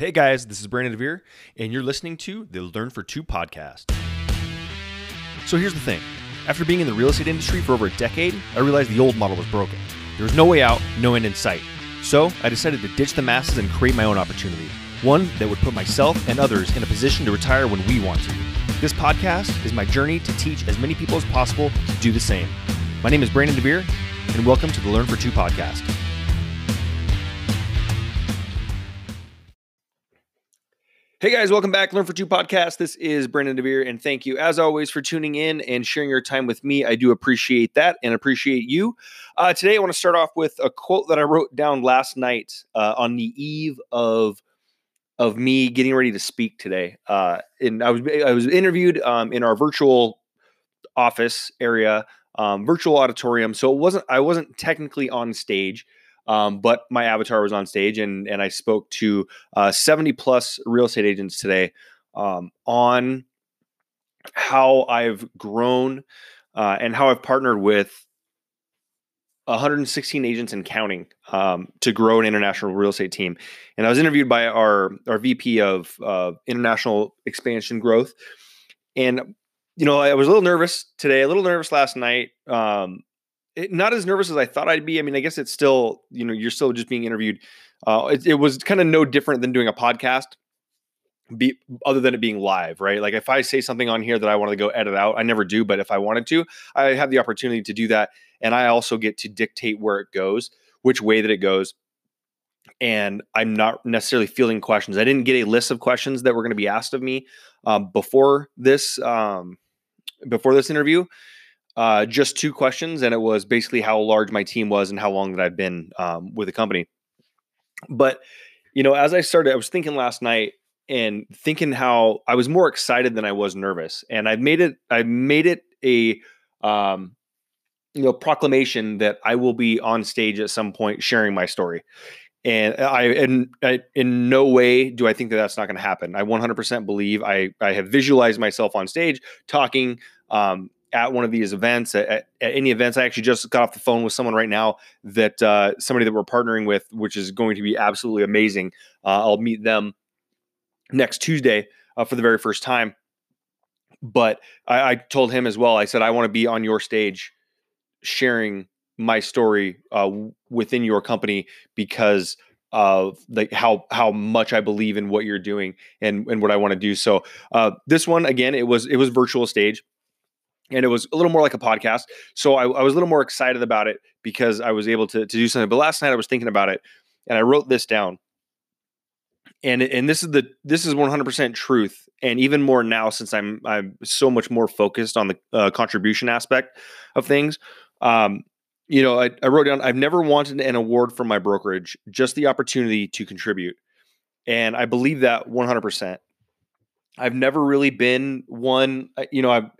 Hey guys, this is Brandon DeVere, and you're listening to the Learn for Two podcast. So here's the thing after being in the real estate industry for over a decade, I realized the old model was broken. There was no way out, no end in sight. So I decided to ditch the masses and create my own opportunity, one that would put myself and others in a position to retire when we want to. This podcast is my journey to teach as many people as possible to do the same. My name is Brandon DeVere, and welcome to the Learn for Two podcast. Hey guys, welcome back. Learn for Two podcast. This is Brandon DeVere, and thank you as always for tuning in and sharing your time with me. I do appreciate that and appreciate you. Uh, today, I want to start off with a quote that I wrote down last night uh, on the eve of of me getting ready to speak today. Uh, and I was I was interviewed um, in our virtual office area, um, virtual auditorium. So it wasn't I wasn't technically on stage. Um, but my avatar was on stage, and and I spoke to uh, 70 plus real estate agents today um, on how I've grown uh, and how I've partnered with 116 agents and counting um, to grow an international real estate team. And I was interviewed by our our VP of uh, international expansion growth, and you know I was a little nervous today, a little nervous last night. Um, it, not as nervous as I thought I'd be. I mean, I guess it's still, you know, you're still just being interviewed. Uh, it, it was kind of no different than doing a podcast, be, other than it being live, right? Like if I say something on here that I want to go edit out, I never do, but if I wanted to, I have the opportunity to do that. And I also get to dictate where it goes, which way that it goes. And I'm not necessarily fielding questions. I didn't get a list of questions that were going to be asked of me um, before this um, before this interview uh, just two questions, and it was basically how large my team was and how long that I've been um, with the company. But you know, as I started, I was thinking last night and thinking how I was more excited than I was nervous, and I've made it. I made it a um, you know proclamation that I will be on stage at some point sharing my story. And I, and I, in no way do I think that that's not going to happen. I 100% believe I, I have visualized myself on stage talking, um, at one of these events, at, at, any events. I actually just got off the phone with someone right now that uh, somebody that we're partnering with, which is going to be absolutely amazing. Uh, I'll meet them next Tuesday uh, for the very first time. But I, I, told him as well. I said I want to be on your stage, sharing my story uh, within your company because of like how how much I believe in what you're doing and and what I want to do. So uh, this one again, it was it was virtual stage and it was a little more like a podcast. So I, I, was a little more excited about it because I was able to, to do something. But last night I was thinking about it and I wrote this down. And and this is the this is 100% truth and even more now since I'm I'm so much more focused on the uh, contribution aspect of things. Um, you know, I, I wrote down I've never wanted an award from my brokerage, just the opportunity to contribute. And I believe that 100%. I've never really been one, uh, you know, I've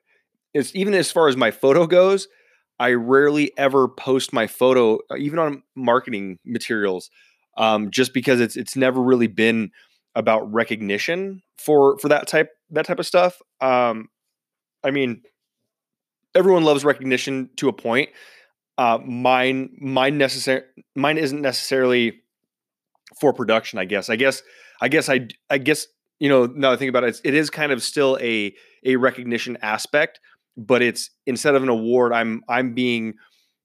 is even as far as my photo goes, I rarely ever post my photo, uh, even on marketing materials, um, just because it's it's never really been about recognition for for that type that type of stuff. Um, I mean, everyone loves recognition to a point. Uh, mine mine necessary mine isn't necessarily for production. I guess. I guess. I guess. I I guess. You know, now I think about it, it is kind of still a a recognition aspect but it's instead of an award, I'm I'm being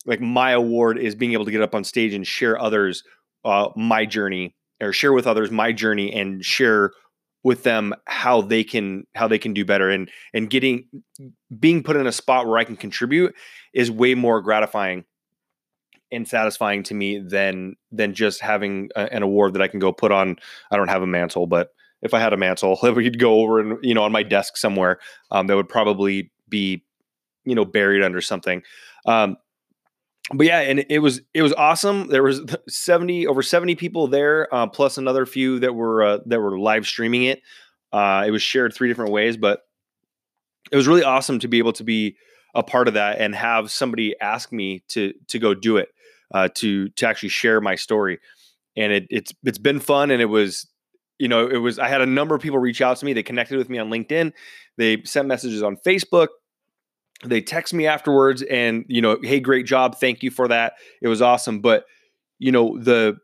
like my award is being able to get up on stage and share others uh, my journey or share with others my journey and share with them how they can how they can do better and and getting being put in a spot where I can contribute is way more gratifying and satisfying to me than than just having a, an award that I can go put on. I don't have a mantle, but if I had a mantle, we could go over and you know on my desk somewhere, um, that would probably be you know buried under something. Um but yeah and it was it was awesome. There was 70 over 70 people there uh, plus another few that were uh, that were live streaming it. Uh, it was shared three different ways but it was really awesome to be able to be a part of that and have somebody ask me to to go do it uh, to to actually share my story. And it, it's it's been fun and it was you know it was i had a number of people reach out to me. They connected with me on linkedin. They sent messages on facebook they text me afterwards and you know hey great job thank you for that it was awesome but you know the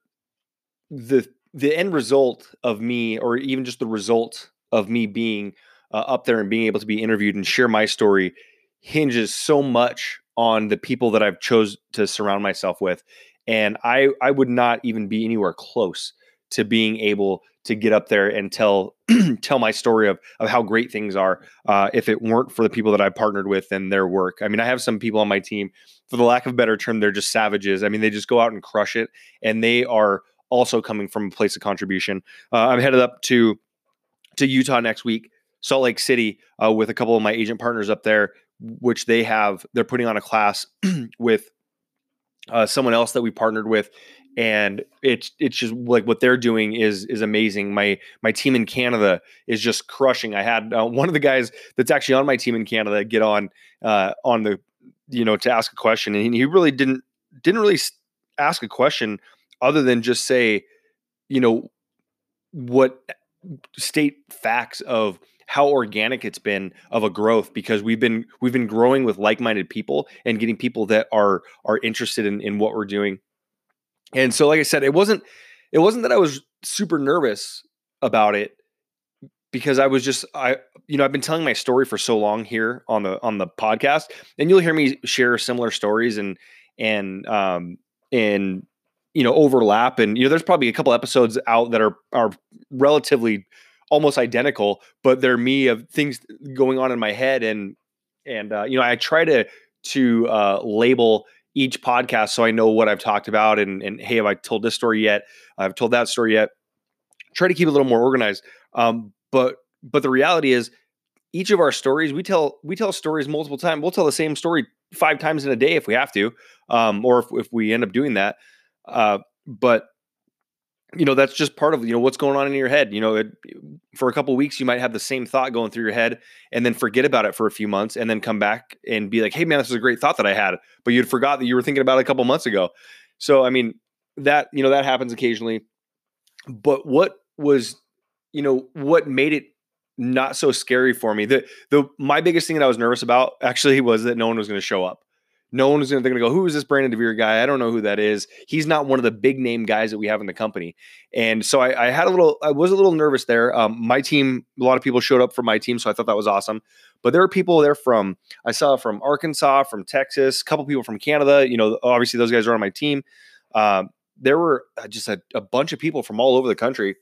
the the end result of me, or even just the result of me being uh, up there and being able to be interviewed and share my story, hinges so much on the people that I've chose to surround myself with, and I I would not even be anywhere close to being able to get up there and tell tell my story of of how great things are uh, if it weren't for the people that I partnered with and their work. I mean, I have some people on my team, for the lack of a better term, they're just savages. I mean, they just go out and crush it, and they are also coming from a place of contribution. Uh, I'm headed up to to Utah next week, Salt Lake City, uh, with a couple of my agent partners up there, which they have. They're putting on a class with uh, someone else that we partnered with and it's it's just like what they're doing is is amazing. My my team in Canada is just crushing. I had uh, one of the guys that's actually on my team in Canada get on uh, on the you know to ask a question, and he really didn't didn't really ask a question other than just say, you know, what state facts of how organic it's been of a growth because we've been we've been growing with like-minded people and getting people that are are interested in, in what we're doing and so, like I said, it wasn't it wasn't that I was super nervous about it because I was just I you know I've been telling my story for so long here on the on the podcast, and you'll hear me share similar stories and and um and you know overlap and you know there's probably a couple episodes out that are are relatively almost identical, but they're me of things going on in my head and and uh, you know I try to to uh, label each podcast so I know what I've talked about and and hey, have I told this story yet? I've told that story yet. Try to keep it a little more organized. Um, but but the reality is each of our stories we tell we tell stories multiple times. We'll tell the same story five times in a day if we have to, um, or if, if we end up doing that. Uh, but you know that's just part of you know what's going on in your head you know it, for a couple weeks you might have the same thought going through your head and then forget about it for a few months and then come back and be like hey man this is a great thought that i had but you'd forgot that you were thinking about it a couple months ago. So i mean that you know that happens occasionally. But what was you know what made it not so scary for me the the my biggest thing that i was nervous about actually was that no one was going to show up no one was going to go, who is this Brandon DeVere guy? I don't know who that is. He's not one of the big name guys that we have in the company. And so I, I had a little, I was a little nervous there. Um, my team, a lot of people showed up for my team. So I thought that was awesome. But there were people there from, I saw from Arkansas, from Texas, a couple people from Canada. You know, obviously those guys are on my team. Um, there were uh, just a, a, bunch of people from all over the country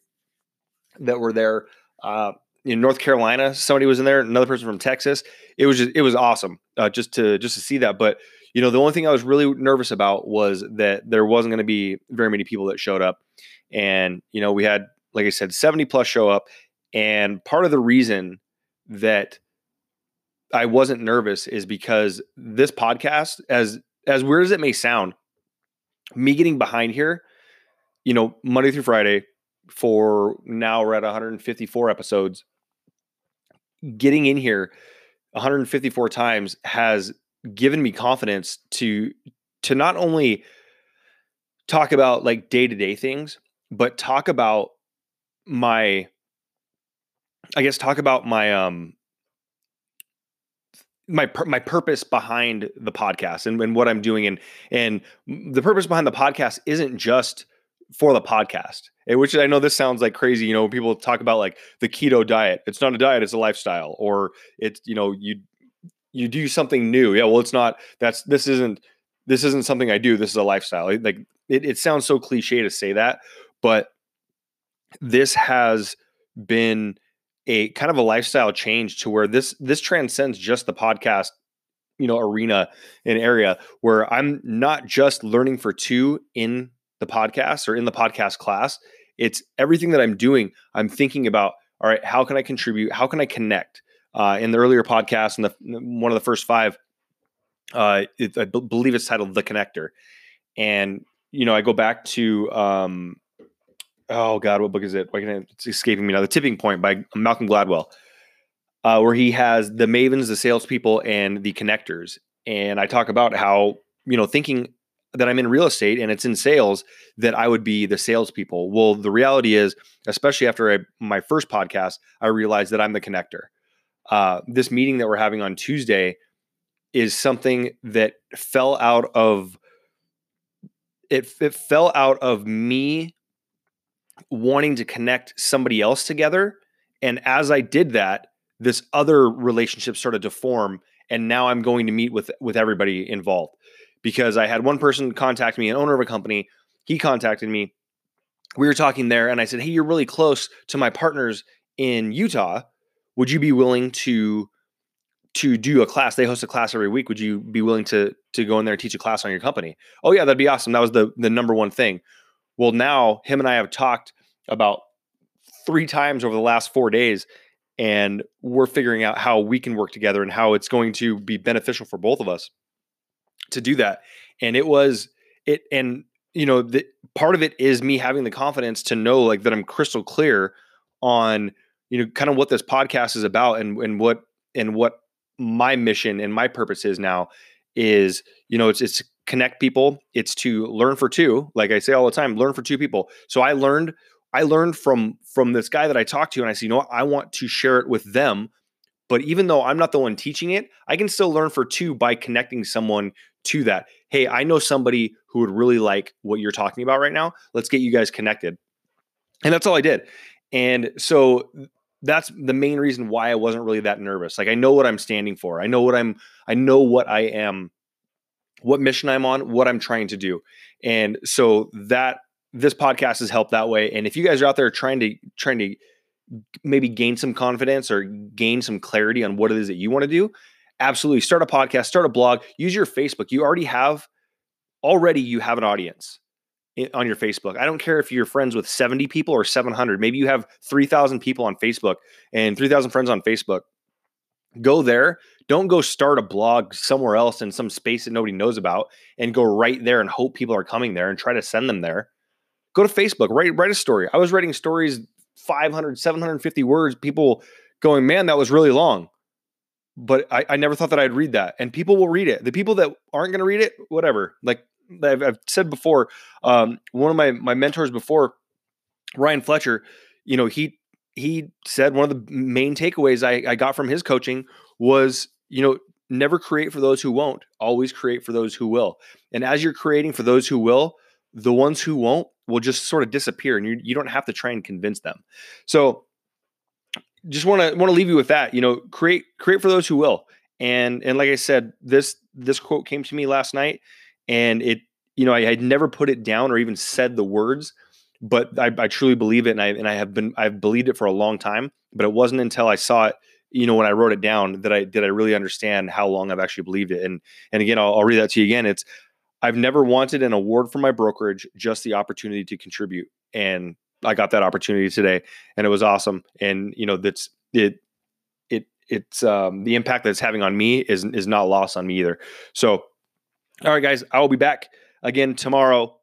that were there. Uh, in North Carolina, somebody was in there. Another person from Texas. It was just, it was awesome uh, just to just to see that. But you know, the only thing I was really nervous about was that there wasn't going to be very many people that showed up. And, you know, we had, like I said, 70 plus show up. And part of the reason that I wasn't nervous is because this podcast, as as weird as it may sound, me getting behind here, you know, Monday through Friday for now we're at 154 episodes. Getting in here 154 times has given me confidence to to not only talk about like day-to-day things but talk about my i guess talk about my um my my purpose behind the podcast and, and what i'm doing. And and the purpose behind the podcast isn't just for the podcast eh, which i know this sounds like crazy you know people talk about like the keto diet it's not a diet it's a lifestyle or it's you know you you do something new. Yeah, well, it's not. That's this isn't this isn't something I do. This is a lifestyle. Like it, it sounds so cliche to say that, but this has been a kind of a lifestyle change to where this this transcends just the podcast you know arena and area where i'm not just learning for two in the podcast or in the podcast class it's everything that i'm doing i'm thinking about all right how can i contribute how can i connect uh, in the earlier podcast and the one of the first five. Uh, it, I b- believe it's titled "The Connector," and you know I go back to um, oh god, what book is it? Why can I, it's escaping me now? The Tipping Point by Malcolm Gladwell, uh, where he has the mavens, the salespeople, and the connectors. And I talk about how you know thinking that I'm in real estate and it's in sales that I would be the salespeople. Well, the reality is, especially after I, my first podcast, I realized that I'm the connector uh, this meeting that we're having on Tuesday is something that fell out of it, it fell out of me wanting to connect somebody else together. And as I did that, this other relationship started to form. And now I'm going to meet with with everybody involved because I had one person contact me, an owner of a company. He contacted me. We were talking there, and I said, "Hey, you're really close to my partners in Utah. Would you be willing to to do a class? They host a class every week. Would you be willing to to go in there and teach a class on your company?" Oh yeah, that'd be awesome. That was the the number one thing. Well, now him and I have talked about three times over the last four days, and we're figuring out how we can work together and how it's going to be beneficial for both of us to do that. And it was it, and you know, the part of it is me having the confidence to know like that I'm crystal clear on you know kind of what this podcast is about and and what and what my mission and my purpose is now is you know it's it's connect people. It's to learn for two like i say all the time learn for two people. So i learned i learned from from this guy that i talked to and i said you know what? i want to share it with them but even though i'm not the one teaching it i can still learn for two by connecting someone to that. Hey i know somebody who would really like what you're talking about right now. Let's get you guys connected. And that's all i did. And so that's the main reason why I wasn't really that nervous. Like I know what I'm standing for. I know what I'm I know what I am what mission I'm on, what I'm trying to do. And so that this podcast has helped that way. And if you guys are out there trying to trying to maybe gain some confidence or gain some clarity on what it is that you want to do, absolutely start a podcast, start a blog, use your Facebook. You already have already you have an audience on your Facebook. I don't care if you're friends with 70 people or 700. Maybe you have 3,000 people on Facebook and 3,000 friends on Facebook. Go there. Don't go start a blog somewhere else in some space that nobody knows about and go right there and hope people are coming there and try to send them there. Go to Facebook, write write a story. I was writing stories 500, 750 words, people going, "Man, that was really long." But I, I never thought that I'd read that. And people will read it. The people that aren't going to read it, whatever. Like I've, I've said before, um, one of my my mentors before, Ryan Fletcher, you know, he he said one of the main takeaways I, I got from his coaching was, you know, never create for those who won't, always create for those who will. And as you're creating for those who will, the ones who won't will just sort of disappear and you, you don't have to try and convince them. So just want to want to leave you with that, you know, create create for those who will. And and like I said, this this quote came to me last night and it you know I had never put it down or even said the words, but I, I truly believe it, and I and I have been I've believed it for a long time. But it wasn't until I saw it, you know, when I wrote it down that I did I really understand how long I've actually believed it. And and again, I'll, I'll read that to you again. It's I've never wanted an award for my brokerage, just the opportunity to contribute, and I got that opportunity today, and it was awesome. And you know, that's it. It it's um, the impact that it's having on me is is not lost on me either. So all right, guys, I will be back again tomorrow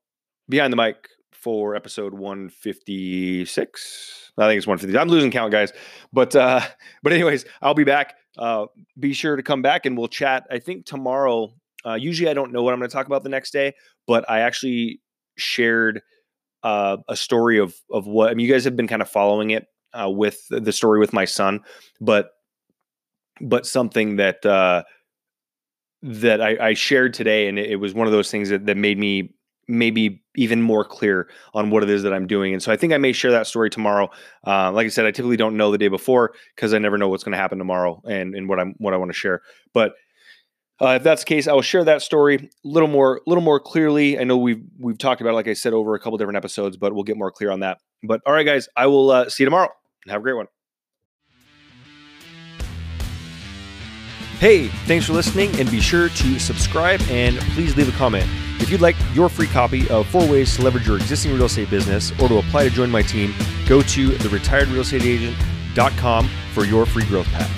behind the mic for episode 156. I think it's 150. I'm losing count, guys. But uh, but anyways, I'll be back. Uh, be sure to come back and we'll chat. I think tomorrow. Uh, usually, I don't know what I'm going to talk about the next day, but I actually shared uh, a story of of what I mean. You guys have been kind of following it uh, with the story with my son, but but something that uh, that I, I, shared today, and it was one of those things that, that made me maybe even more clear on what it is that I'm doing. And so I think I may share that story tomorrow. Uh, like I said, I typically don't know the day before because I never know what's going to happen tomorrow and, and what I'm what I want to share. But uh, if that's the case, I will share that story a little more, little more clearly. I know we've we've talked about, it, like I said, over a couple different episodes, but we'll get more clear on that. But all right, guys, I will uh, see you tomorrow. Have a great one. Hey, thanks for listening, and be sure to subscribe and please leave a comment. If you'd like your free copy of four ways to leverage your existing real estate business or to apply to join my team, go to theretiredrealestateagent.com for your free growth pack.